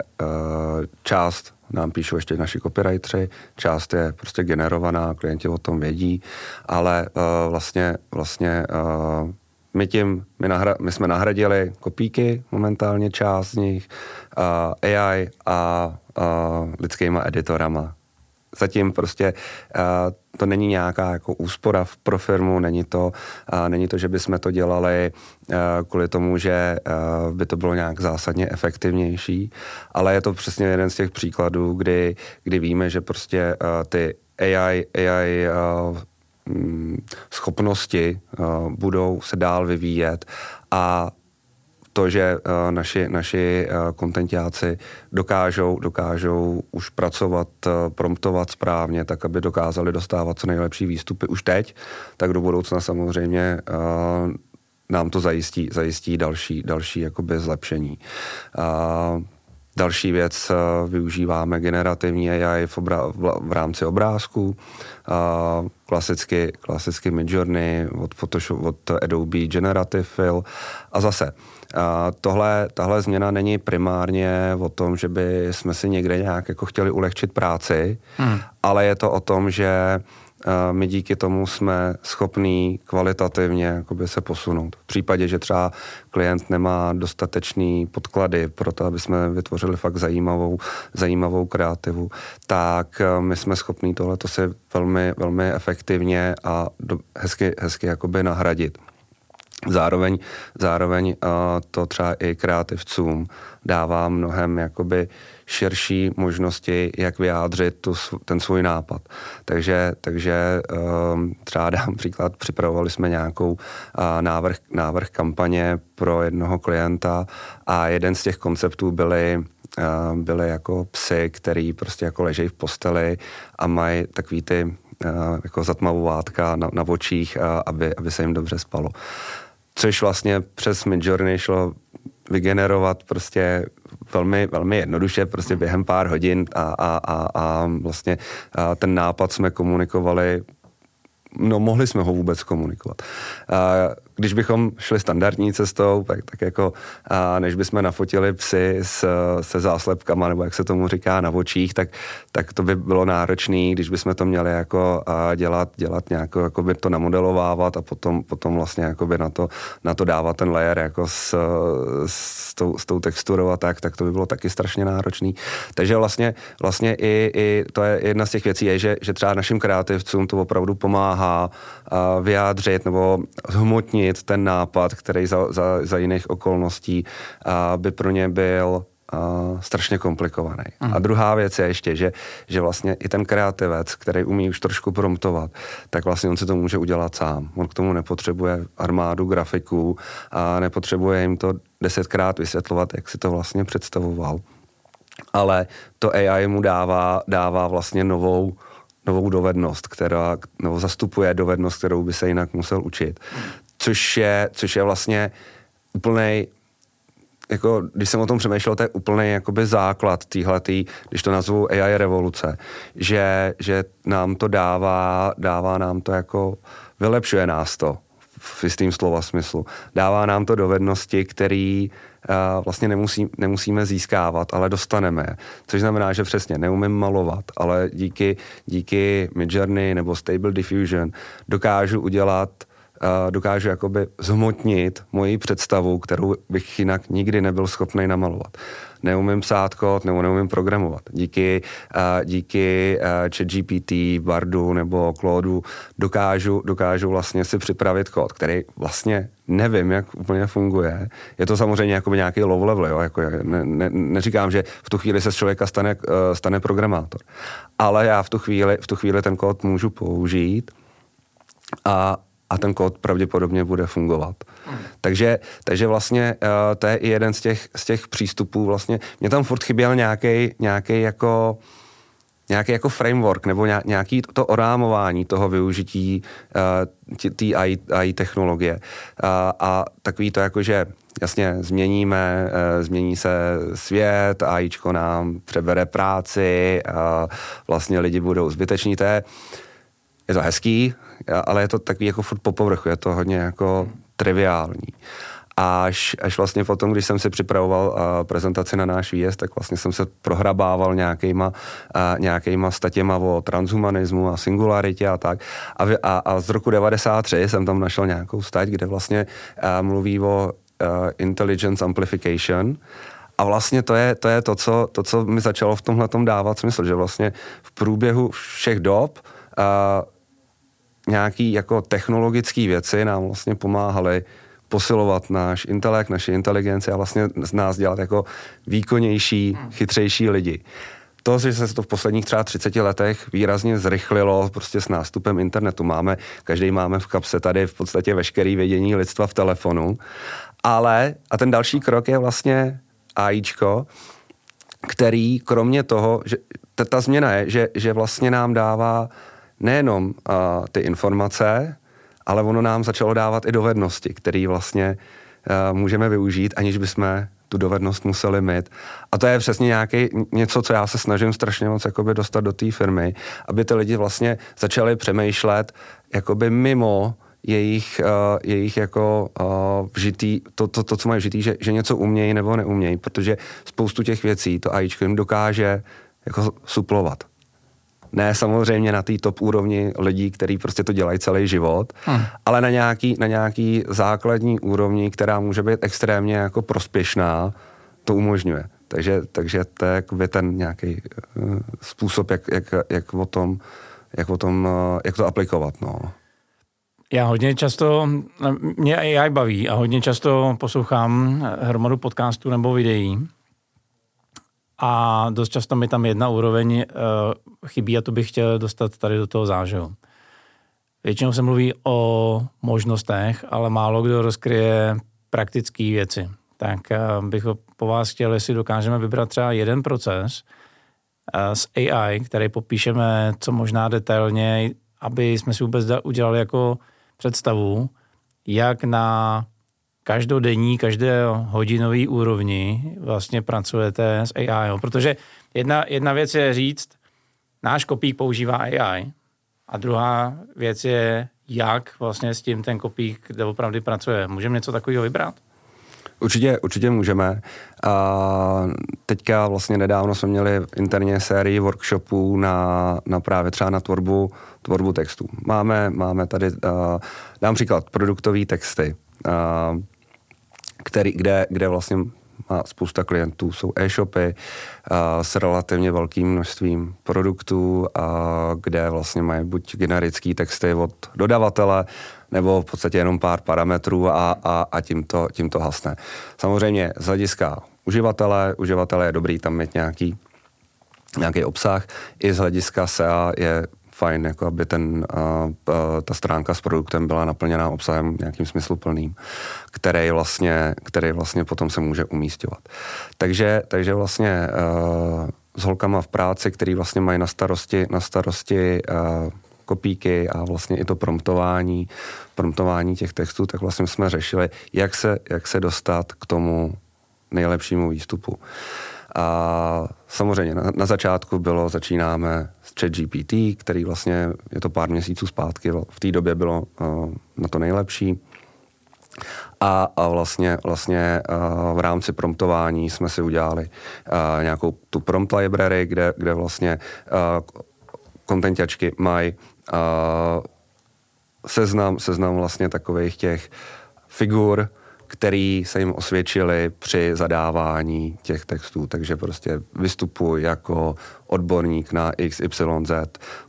část nám píšou ještě naši copywriteri, část je prostě generovaná, klienti o tom vědí, ale vlastně, vlastně my tím, my, nahra, my jsme nahradili kopíky, momentálně část z nich, uh, AI a uh, lidskýma editorama. Zatím prostě uh, to není nějaká jako úspora pro firmu, není to, uh, není to, že bychom to dělali uh, kvůli tomu, že uh, by to bylo nějak zásadně efektivnější, ale je to přesně jeden z těch příkladů, kdy, kdy víme, že prostě uh, ty AI, AI uh, schopnosti uh, budou se dál vyvíjet a to, že uh, naši, naši uh, kontentáci dokážou, dokážou už pracovat, promptovat správně, tak aby dokázali dostávat co nejlepší výstupy už teď, tak do budoucna samozřejmě nám to zajistí, zajistí další, další jakoby zlepšení. Další věc, využíváme generativní AI v, obra- v rámci obrázků, klasicky, klasicky Midjourney od, Photoshop, od Adobe Generative Fill a zase tohle, tahle změna není primárně o tom, že by jsme si někde nějak jako chtěli ulehčit práci, hmm. ale je to o tom, že my díky tomu jsme schopní kvalitativně jakoby se posunout. V případě, že třeba klient nemá dostatečný podklady pro to, aby jsme vytvořili fakt zajímavou, zajímavou kreativu, tak eh, my jsme schopní tohleto si velmi, velmi efektivně a do, hezky, hezky jakoby nahradit. Zároveň, zároveň uh, to třeba i kreativcům dává mnohem jakoby širší možnosti, jak vyjádřit tu, ten svůj nápad. Takže, takže um, třeba dám příklad, připravovali jsme nějakou návrh, návrh kampaně pro jednoho klienta a jeden z těch konceptů byly byly jako psy, který prostě jako ležejí v posteli a mají takový ty jako zatmavovátka na, na očích, aby, aby se jim dobře spalo což vlastně přes Midjourney šlo vygenerovat prostě velmi, velmi jednoduše, prostě během pár hodin a, a, a, a vlastně a ten nápad jsme komunikovali no mohli jsme ho vůbec komunikovat. Když bychom šli standardní cestou, tak, tak jako a než bychom nafotili psy s, se záslepkama, nebo jak se tomu říká, na očích, tak, tak to by bylo náročné, když bychom to měli jako a dělat, dělat nějakou, jako by to namodelovávat a potom, potom vlastně jako by na to, na to dávat ten layer jako s, s, tou, s tou texturou a tak, tak to by bylo taky strašně náročný. Takže vlastně, vlastně i, i to je jedna z těch věcí, je, že, že třeba našim kreativcům to opravdu pomáhá vyjádřit nebo zhmotnit ten nápad, který za, za, za jiných okolností by pro ně byl Uh, strašně komplikovaný. Mm. A druhá věc je ještě, že, že vlastně i ten kreativec, který umí už trošku promptovat, tak vlastně on si to může udělat sám. On k tomu nepotřebuje armádu grafiků a nepotřebuje jim to desetkrát vysvětlovat, jak si to vlastně představoval. Ale to AI mu dává, dává vlastně novou, novou dovednost, která nebo zastupuje dovednost, kterou by se jinak musel učit. Což je, což je vlastně úplný jako, když jsem o tom přemýšlel, to je úplný jakoby základ týhletý, když to nazvu AI revoluce, že, že nám to dává, dává nám to jako, vylepšuje nás to v jistým slova smyslu. Dává nám to dovednosti, který vlastně nemusí, nemusíme získávat, ale dostaneme Což znamená, že přesně neumím malovat, ale díky, díky Midjourney nebo Stable Diffusion dokážu udělat dokážu jakoby zhmotnit moji představu, kterou bych jinak nikdy nebyl schopný namalovat. Neumím psát kód nebo neumím programovat. Díky, díky ChatGPT, Bardu nebo Claudu dokážu, dokážu vlastně si připravit kód, který vlastně nevím, jak úplně funguje. Je to samozřejmě jako nějaký low level, jo? Jako ne, ne, neříkám, že v tu chvíli se z člověka stane, uh, stane programátor. Ale já v tu chvíli, v tu chvíli ten kód můžu použít a, a ten kód pravděpodobně bude fungovat. Takže, takže vlastně uh, to je i jeden z těch, z těch přístupů. Vlastně mě tam furt chyběl nějaký nějaký jako nějaký jako framework nebo nějaký to orámování toho využití uh, té AI, AI technologie. Uh, a takový to jako, že jasně změníme, uh, změní se svět, AIčko nám přebere práci, vlastně lidi budou zbyteční, to je, je to hezký, ale je to takový jako furt po povrchu, je to hodně jako triviální. Až, až vlastně potom, když jsem si připravoval uh, prezentaci na náš výjezd, tak vlastně jsem se prohrabával nějakýma, uh, nějakýma statěma o transhumanismu a singularitě a tak. A, a, a z roku 93 jsem tam našel nějakou stať, kde vlastně uh, mluví o uh, intelligence amplification, a vlastně to je to, je to, co, to, co mi začalo v tomhle dávat smysl, že vlastně v průběhu všech dob uh, nějaký jako technologické věci nám vlastně pomáhaly posilovat náš intelekt, naši inteligenci a vlastně z nás dělat jako výkonnější, hmm. chytřejší lidi. To, že se to v posledních třeba 30 letech výrazně zrychlilo prostě s nástupem internetu. Máme, každý máme v kapse tady v podstatě veškerý vědění lidstva v telefonu Ale, a ten další krok je vlastně AIčko, který kromě toho, že ta, ta změna je, že, že vlastně nám dává nejenom uh, ty informace, ale ono nám začalo dávat i dovednosti, které vlastně uh, můžeme využít, aniž bychom tu dovednost museli mít. A to je přesně nějaký něco, co já se snažím strašně moc jakoby dostat do té firmy, aby ty lidi vlastně začali přemýšlet jakoby mimo jejich, uh, jejich jako uh, vžitý, to, to, to, co mají vžitý, že, že něco umějí nebo neumějí, protože spoustu těch věcí to AIčko jim dokáže jako suplovat. Ne samozřejmě na té top úrovni lidí, kteří prostě to dělají celý život, hmm. ale na nějaký, na nějaký základní úrovni, která může být extrémně jako prospěšná, to umožňuje. Takže, takže to je ten nějaký uh, způsob, jak, jak, jak, o tom, jak, o tom, uh, jak to aplikovat. No. Já hodně často, mě AI baví a hodně často poslouchám hromadu podcastů nebo videí a dost často mi tam jedna úroveň uh, chybí a to bych chtěl dostat tady do toho zážehu. Většinou se mluví o možnostech, ale málo kdo rozkryje praktické věci. Tak uh, bych po vás chtěl, jestli dokážeme vybrat třeba jeden proces uh, s AI, který popíšeme co možná detailně, aby jsme si vůbec udělali jako představu, jak na každodenní, každé hodinový úrovni vlastně pracujete s AI. Protože jedna, jedna věc je říct, náš kopík používá AI a druhá věc je, jak vlastně s tím ten kopík opravdu pracuje. Můžeme něco takového vybrat? Určitě, určitě můžeme. A teďka vlastně nedávno jsme měli interně sérii workshopů na, na právě třeba na tvorbu, tvorbu textů. Máme, máme tady, uh, dám příklad, produktové texty. Uh, který, kde, kde vlastně má spousta klientů, jsou e-shopy a, s relativně velkým množstvím produktů, a, kde vlastně mají buď generické texty od dodavatele, nebo v podstatě jenom pár parametrů a, a, a tím, to, tím to hasne. Samozřejmě z hlediska uživatele, uživatele je dobrý tam mít nějaký nějaký obsah. I z hlediska SEA je fajn, jako aby ten, uh, uh, ta stránka s produktem byla naplněná obsahem nějakým smysluplným, který vlastně, který vlastně potom se může umístěvat. Takže, takže vlastně uh, s holkama v práci, který vlastně mají na starosti, na starosti uh, kopíky a vlastně i to promptování, promptování těch textů, tak vlastně jsme řešili, jak se, jak se dostat k tomu nejlepšímu výstupu. A samozřejmě na, na začátku bylo, začínáme s ChatGPT, který vlastně je to pár měsíců zpátky, v té době bylo uh, na to nejlepší. A, a vlastně, vlastně uh, v rámci promptování jsme si udělali uh, nějakou tu prompt library, kde, kde vlastně uh, kontentačky mají uh, seznam, seznam vlastně takových těch figur, který se jim osvědčili při zadávání těch textů. Takže prostě vystupuj jako odborník na XYZ,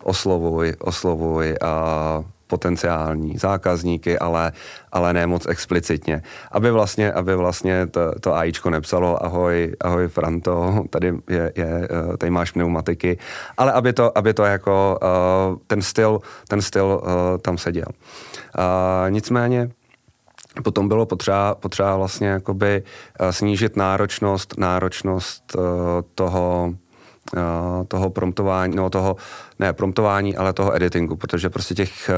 oslovuj, oslovuj a potenciální zákazníky, ale, ale ne moc explicitně. Aby vlastně, aby vlastně to, to AIčko nepsalo ahoj, ahoj Franto, tady, je, je, tady máš pneumatiky, ale aby to, aby to jako ten styl, ten styl tam seděl. Uh, nicméně Potom bylo potřeba, potřeba vlastně jakoby eh, snížit náročnost, náročnost uh, toho, uh, toho promptování, no toho, ne promptování, ale toho editingu, protože prostě těch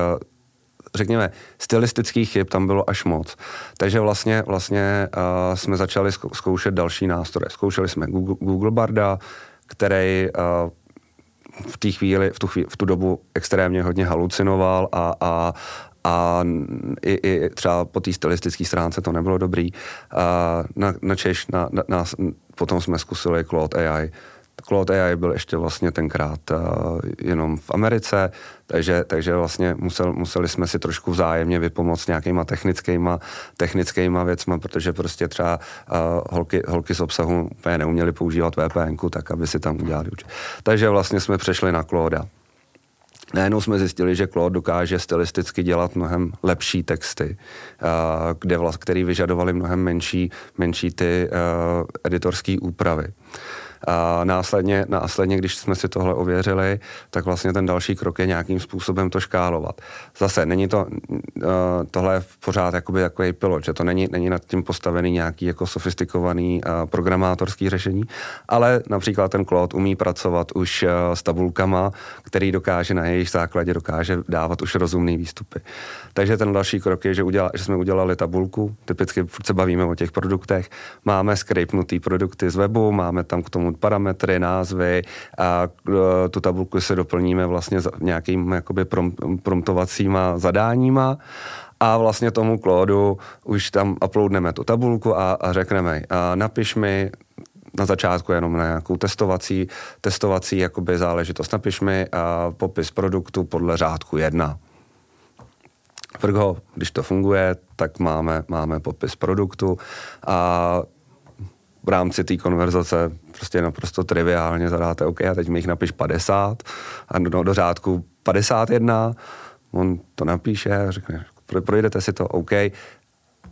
řekněme, stylistických chyb tam bylo až moc. Takže vlastně, vlastně jsme začali zkoušet další nástroje. Zkoušeli jsme Google, Google Barda, který v té chvíli, v tu, chvíli, v tu dobu extrémně hodně halucinoval a, a, a i, i třeba po té stylistické stránce to nebylo dobrý. A na, na Češ, na, na, na, potom jsme zkusili Claude AI. Claude AI byl ještě vlastně tenkrát uh, jenom v Americe, takže, takže vlastně musel, museli jsme si trošku vzájemně vypomoct nějakýma technickýma, technickýma věcma, protože prostě třeba uh, holky, holky z obsahu úplně neuměly používat VPN, tak aby si tam udělali. Takže vlastně jsme přešli na Claude najednou jsme zjistili, že Claude dokáže stylisticky dělat mnohem lepší texty, kde vlast, který vyžadovali mnohem menší, menší ty uh, editorské úpravy. A následně, následně, když jsme si tohle ověřili, tak vlastně ten další krok je nějakým způsobem to škálovat. Zase není to, tohle je pořád jakoby takový pilot, že to není, není nad tím postavený nějaký jako sofistikovaný programátorský řešení, ale například ten Claude umí pracovat už s tabulkama, který dokáže na jejich základě dokáže dávat už rozumný výstupy. Takže ten další krok je, že, uděla, že jsme udělali tabulku, typicky se bavíme o těch produktech, máme scrapnutý produkty z webu, máme tam k tomu parametry, názvy a e, tu tabulku se doplníme vlastně nějakým jakoby prom, promptovacíma zadáníma a vlastně tomu kódu už tam uploadneme tu tabulku a, a řekneme, a napiš mi na začátku jenom na nějakou testovací, testovací jakoby záležitost. Napiš mi a popis produktu podle řádku 1. Vrgo, když to funguje, tak máme, máme popis produktu a v rámci té konverzace prostě naprosto triviálně zadáte OK a teď mi jich napiš 50 a do, do řádku 51, on to napíše řekne, projdete si to OK,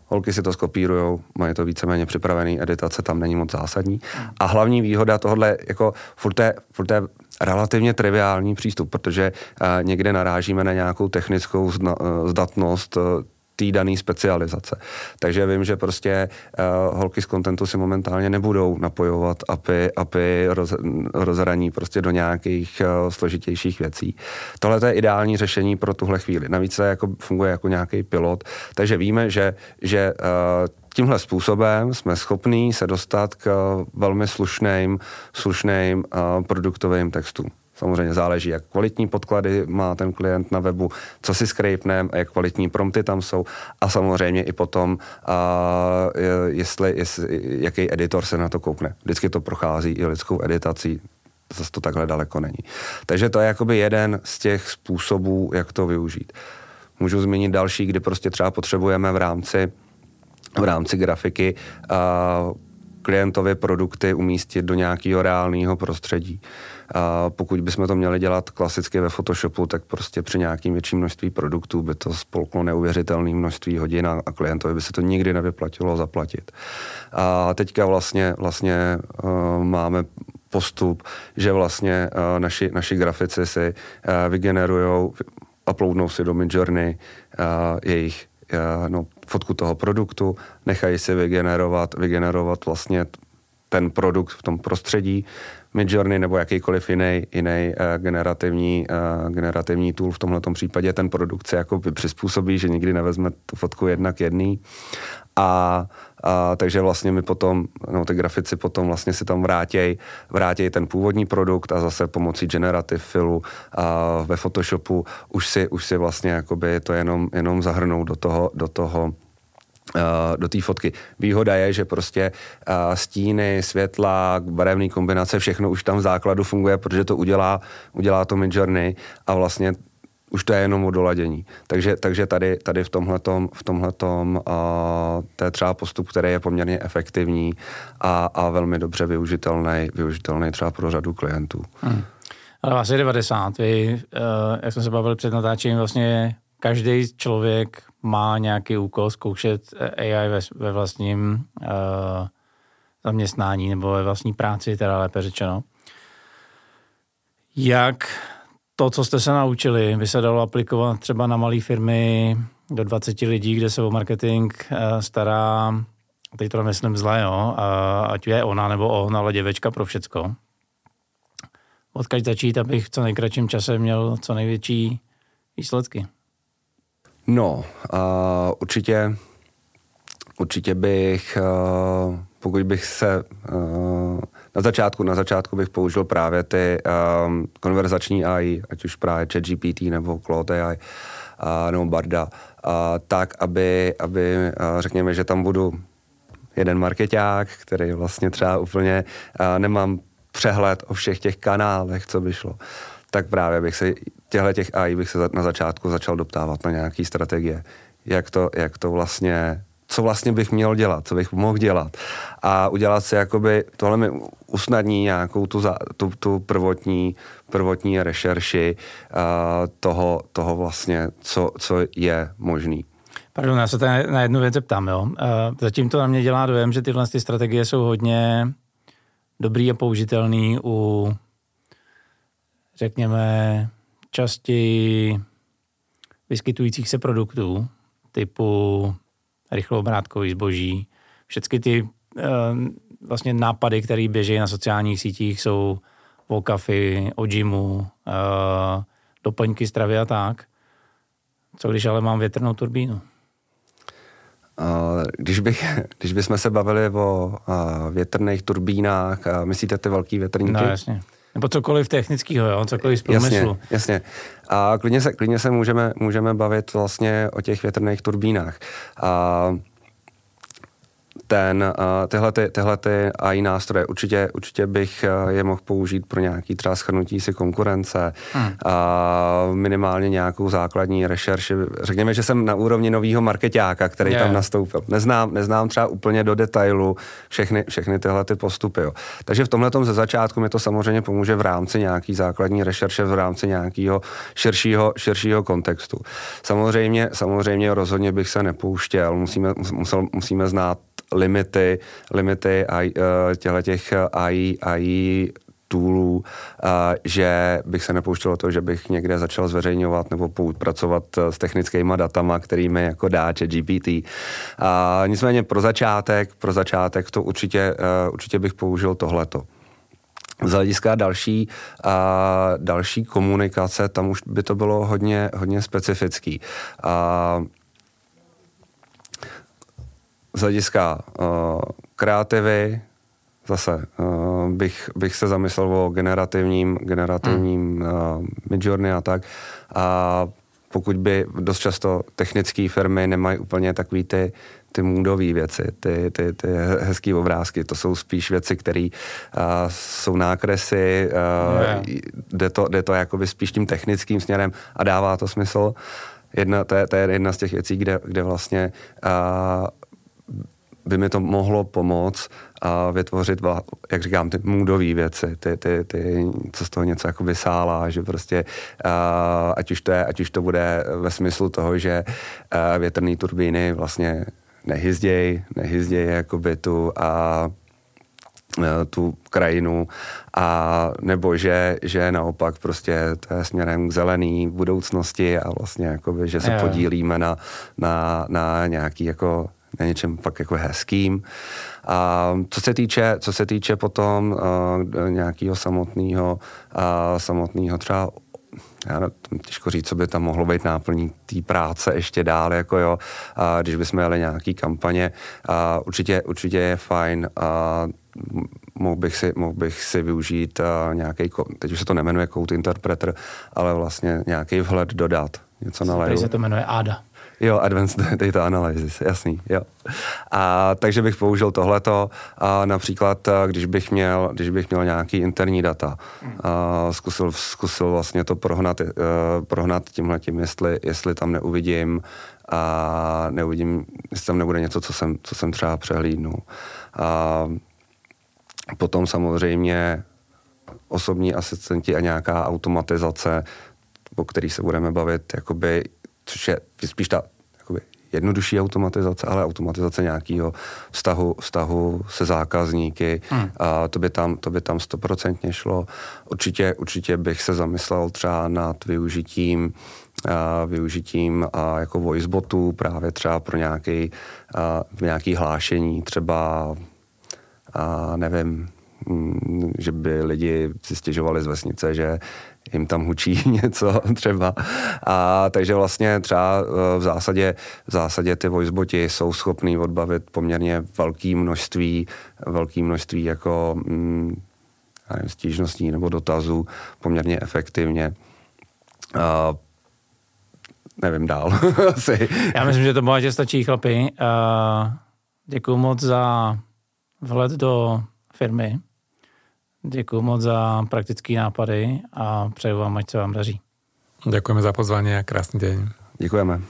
holky si to skopírujou, mají to víceméně připravený, editace tam není moc zásadní. A hlavní výhoda tohle, jako furt je, furt je relativně triviální přístup, protože uh, někde narážíme na nějakou technickou uh, zdatnost uh, té dané specializace. Takže vím, že prostě uh, holky z kontentu si momentálně nebudou napojovat API, API roz, rozhraní prostě do nějakých uh, složitějších věcí. Tohle je ideální řešení pro tuhle chvíli. Navíc to jako funguje jako nějaký pilot, takže víme, že, že uh, tímhle způsobem jsme schopní se dostat k velmi slušným, slušným produktovým textům. Samozřejmě záleží, jak kvalitní podklady má ten klient na webu, co si scrapenem, jak kvalitní prompty tam jsou a samozřejmě i potom, a, jestli, jestli, jaký editor se na to koukne. Vždycky to prochází i lidskou editací, zase to takhle daleko není. Takže to je jakoby jeden z těch způsobů, jak to využít. Můžu zmínit další, kdy prostě třeba potřebujeme v rámci v rámci grafiky a klientově produkty umístit do nějakého reálného prostředí. A pokud bychom to měli dělat klasicky ve Photoshopu, tak prostě při nějakým větším množství produktů by to spolklo neuvěřitelné množství hodin a, klientovi by se to nikdy nevyplatilo zaplatit. A teďka vlastně, vlastně uh, máme postup, že vlastně uh, naši, naši grafici si uh, vygenerují, uploadnou si do Midjourney uh, jejich uh, no, fotku toho produktu, nechají si vygenerovat, vygenerovat vlastně ten produkt v tom prostředí, Midjourney nebo jakýkoliv jiný, jiný uh, generativní, uh, generativní tool v tomhle případě ten produkt se jako přizpůsobí, že nikdy nevezme tu fotku jednak jedný. A, a takže vlastně my potom, no ty grafici potom vlastně si tam vrátěj, vrátěj ten původní produkt a zase pomocí generative filu a ve Photoshopu už si, už si vlastně jakoby to jenom, jenom zahrnou do toho, do toho do té fotky. Výhoda je, že prostě stíny, světla, barevné kombinace, všechno už tam v základu funguje, protože to udělá, udělá to Midjourney a vlastně už to je jenom o doladění. Takže, takže tady, tady v tomhletom, v tomhletom uh, to je třeba postup, který je poměrně efektivní a, a velmi dobře využitelný, využitelný třeba pro řadu klientů. Hmm. Ale vás je 90. Vy, uh, jak jsme se bavili před natáčením, vlastně každý člověk má nějaký úkol zkoušet AI ve, ve vlastním uh, zaměstnání nebo ve vlastní práci, teda lépe řečeno. Jak to, co jste se naučili, by se dalo aplikovat třeba na malé firmy do 20 lidí, kde se o marketing uh, stará, teď to myslím zle, jo, uh, ať je ona nebo on, ale děvečka pro všecko. Odkaď začít, abych co nejkratším čase měl co největší výsledky. No, uh, určitě, určitě bych, uh, pokud bych se uh, na začátku, na začátku bych použil právě ty um, konverzační AI, ať už právě ChatGPT nebo Claude AI uh, nebo Barda, uh, tak, aby, aby uh, řekněme, že tam budu jeden marketák, který vlastně třeba úplně uh, nemám přehled o všech těch kanálech, co by šlo tak právě bych se těchto těch AI bych se na začátku začal doptávat na nějaký strategie. Jak to, jak to vlastně, co vlastně bych měl dělat, co bych mohl dělat. A udělat si jakoby, tohle mi usnadní nějakou tu, tu, tu prvotní, prvotní rešerši uh, toho, toho vlastně, co, co je možný. Pardon, já se tady na jednu věc ptám, jo. Uh, zatím to na mě dělá dojem, že tyhle ty strategie jsou hodně dobrý a použitelný u, řekněme, častěji vyskytujících se produktů typu rychloobrátkový zboží. Všechny ty e, vlastně nápady, které běží na sociálních sítích, jsou o kafy, o gymu, e, doplňky stravy a tak. Co když ale mám větrnou turbínu? Když, bych, když bychom se bavili o větrných turbínách, myslíte ty velký větrníky? No jasně. Nebo cokoliv technického, jo? cokoliv z průmyslu. Jasně, jasně. A klidně se, klidně se můžeme, můžeme bavit vlastně o těch větrných turbínách. A ten, tyhle, ty, tyhle ty AI nástroje, určitě, určitě bych je mohl použít pro nějaký třeba schrnutí si konkurence, hmm. a minimálně nějakou základní rešerši. Řekněme, že jsem na úrovni nového marketáka, který yeah. tam nastoupil. Neznám, neznám třeba úplně do detailu všechny, všechny tyhle ty postupy. Jo. Takže v tomhle ze začátku mi to samozřejmě pomůže v rámci nějaký základní rešerše, v rámci nějakého širšího, širšího kontextu. Samozřejmě, samozřejmě rozhodně bych se nepouštěl, musíme, musel, musíme znát limity, limity těchto těch AI, AI toolů, že bych se nepouštěl to, že bych někde začal zveřejňovat nebo pracovat s technickými datama, kterými jako dá GPT. A nicméně pro začátek, pro začátek to určitě, určitě bych použil tohleto. Z hlediska další, a další komunikace, tam už by to bylo hodně, hodně specifický. A z hlediska uh, kreativy, zase uh, bych, bych se zamyslel o generativním, generativním uh, midjourney a tak. A pokud by dost často technické firmy nemají úplně takový ty, ty moodové věci, ty, ty, ty hezké obrázky, to jsou spíš věci, které uh, jsou nákresy, uh, yeah. jde, to, jde to jakoby spíš tím technickým směrem a dává to smysl. Jedna, to, je, to je jedna z těch věcí, kde, kde vlastně uh, by mi to mohlo pomoct a vytvořit, jak říkám, ty moodové věci, ty, ty, ty, co z toho něco jako vysálá, že prostě a, ať, už to je, ať už to bude ve smyslu toho, že větrné turbíny vlastně nehyzděj, nehyzděj jakoby tu a tu krajinu a nebo že, že naopak prostě to je směrem k zelený budoucnosti a vlastně jakoby, že se podílíme na, na, na nějaký jako na něčem fakt jako hezkým. A co se týče, co se týče potom uh, nějakého samotného, uh, samotného třeba já těžko říct, co by tam mohlo být náplní té práce ještě dál, jako jo, a když bychom měli nějaký kampaně, a určitě, určitě je fajn a mohl bych si, mohl bych si využít nějaký, teď už se to nemenuje Code Interpreter, ale vlastně nějaký vhled dodat, něco na Tady se to jmenuje ADA. Jo, Advanced Data Analysis, jasný, jo. A, takže bych použil tohleto, a například, když bych měl, když bych měl nějaký interní data, a zkusil, zkusil vlastně to prohnat, uh, prohnat tímhletím, jestli, jestli tam neuvidím a neuvidím, jestli tam nebude něco, co jsem, co jsem třeba přehlídnul. A potom samozřejmě osobní asistenti a nějaká automatizace, o který se budeme bavit, jakoby což je spíš ta jakoby, jednodušší automatizace, ale automatizace nějakého vztahu, vztahu se zákazníky. Hmm. A to by tam, to by tam stoprocentně šlo. Určitě, určitě bych se zamyslel třeba nad využitím a využitím a jako voicebotů právě třeba pro nějaký, a, nějaký hlášení, třeba a nevím, že by lidi si stěžovali z vesnice, že jim tam hučí něco třeba. A takže vlastně třeba e, v zásadě, v zásadě ty voiceboti jsou schopný odbavit poměrně velké množství, velké množství jako mm, nevím, stížností nebo dotazů poměrně efektivně. A, nevím dál. Asi. Já myslím, že to bohatě stačí, chlapi. Uh, děkuji moc za vhled do firmy. Děkuji moc za praktické nápady a přeju vám, ať se vám daří. Děkujeme za pozvání a krásný den. Děkujeme.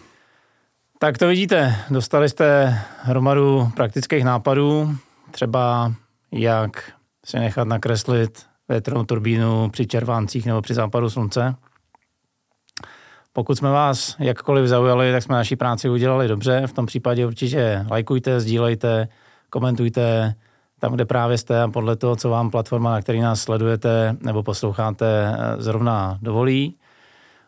Tak to vidíte, dostali jste hromadu praktických nápadů, třeba jak si nechat nakreslit větrnou turbínu při červáncích nebo při západu slunce. Pokud jsme vás jakkoliv zaujali, tak jsme naší práci udělali dobře. V tom případě určitě lajkujte, sdílejte, komentujte, tam, kde právě jste a podle toho, co vám platforma, na který nás sledujete nebo posloucháte, zrovna dovolí.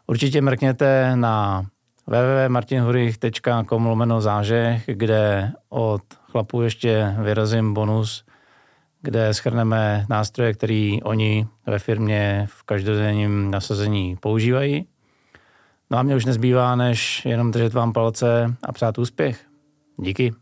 Určitě mrkněte na www.martinhurich.com lomeno zážeh, kde od chlapů ještě vyrazím bonus, kde schrneme nástroje, které oni ve firmě v každodenním nasazení používají. No a mě už nezbývá, než jenom držet vám palce a přát úspěch. Díky.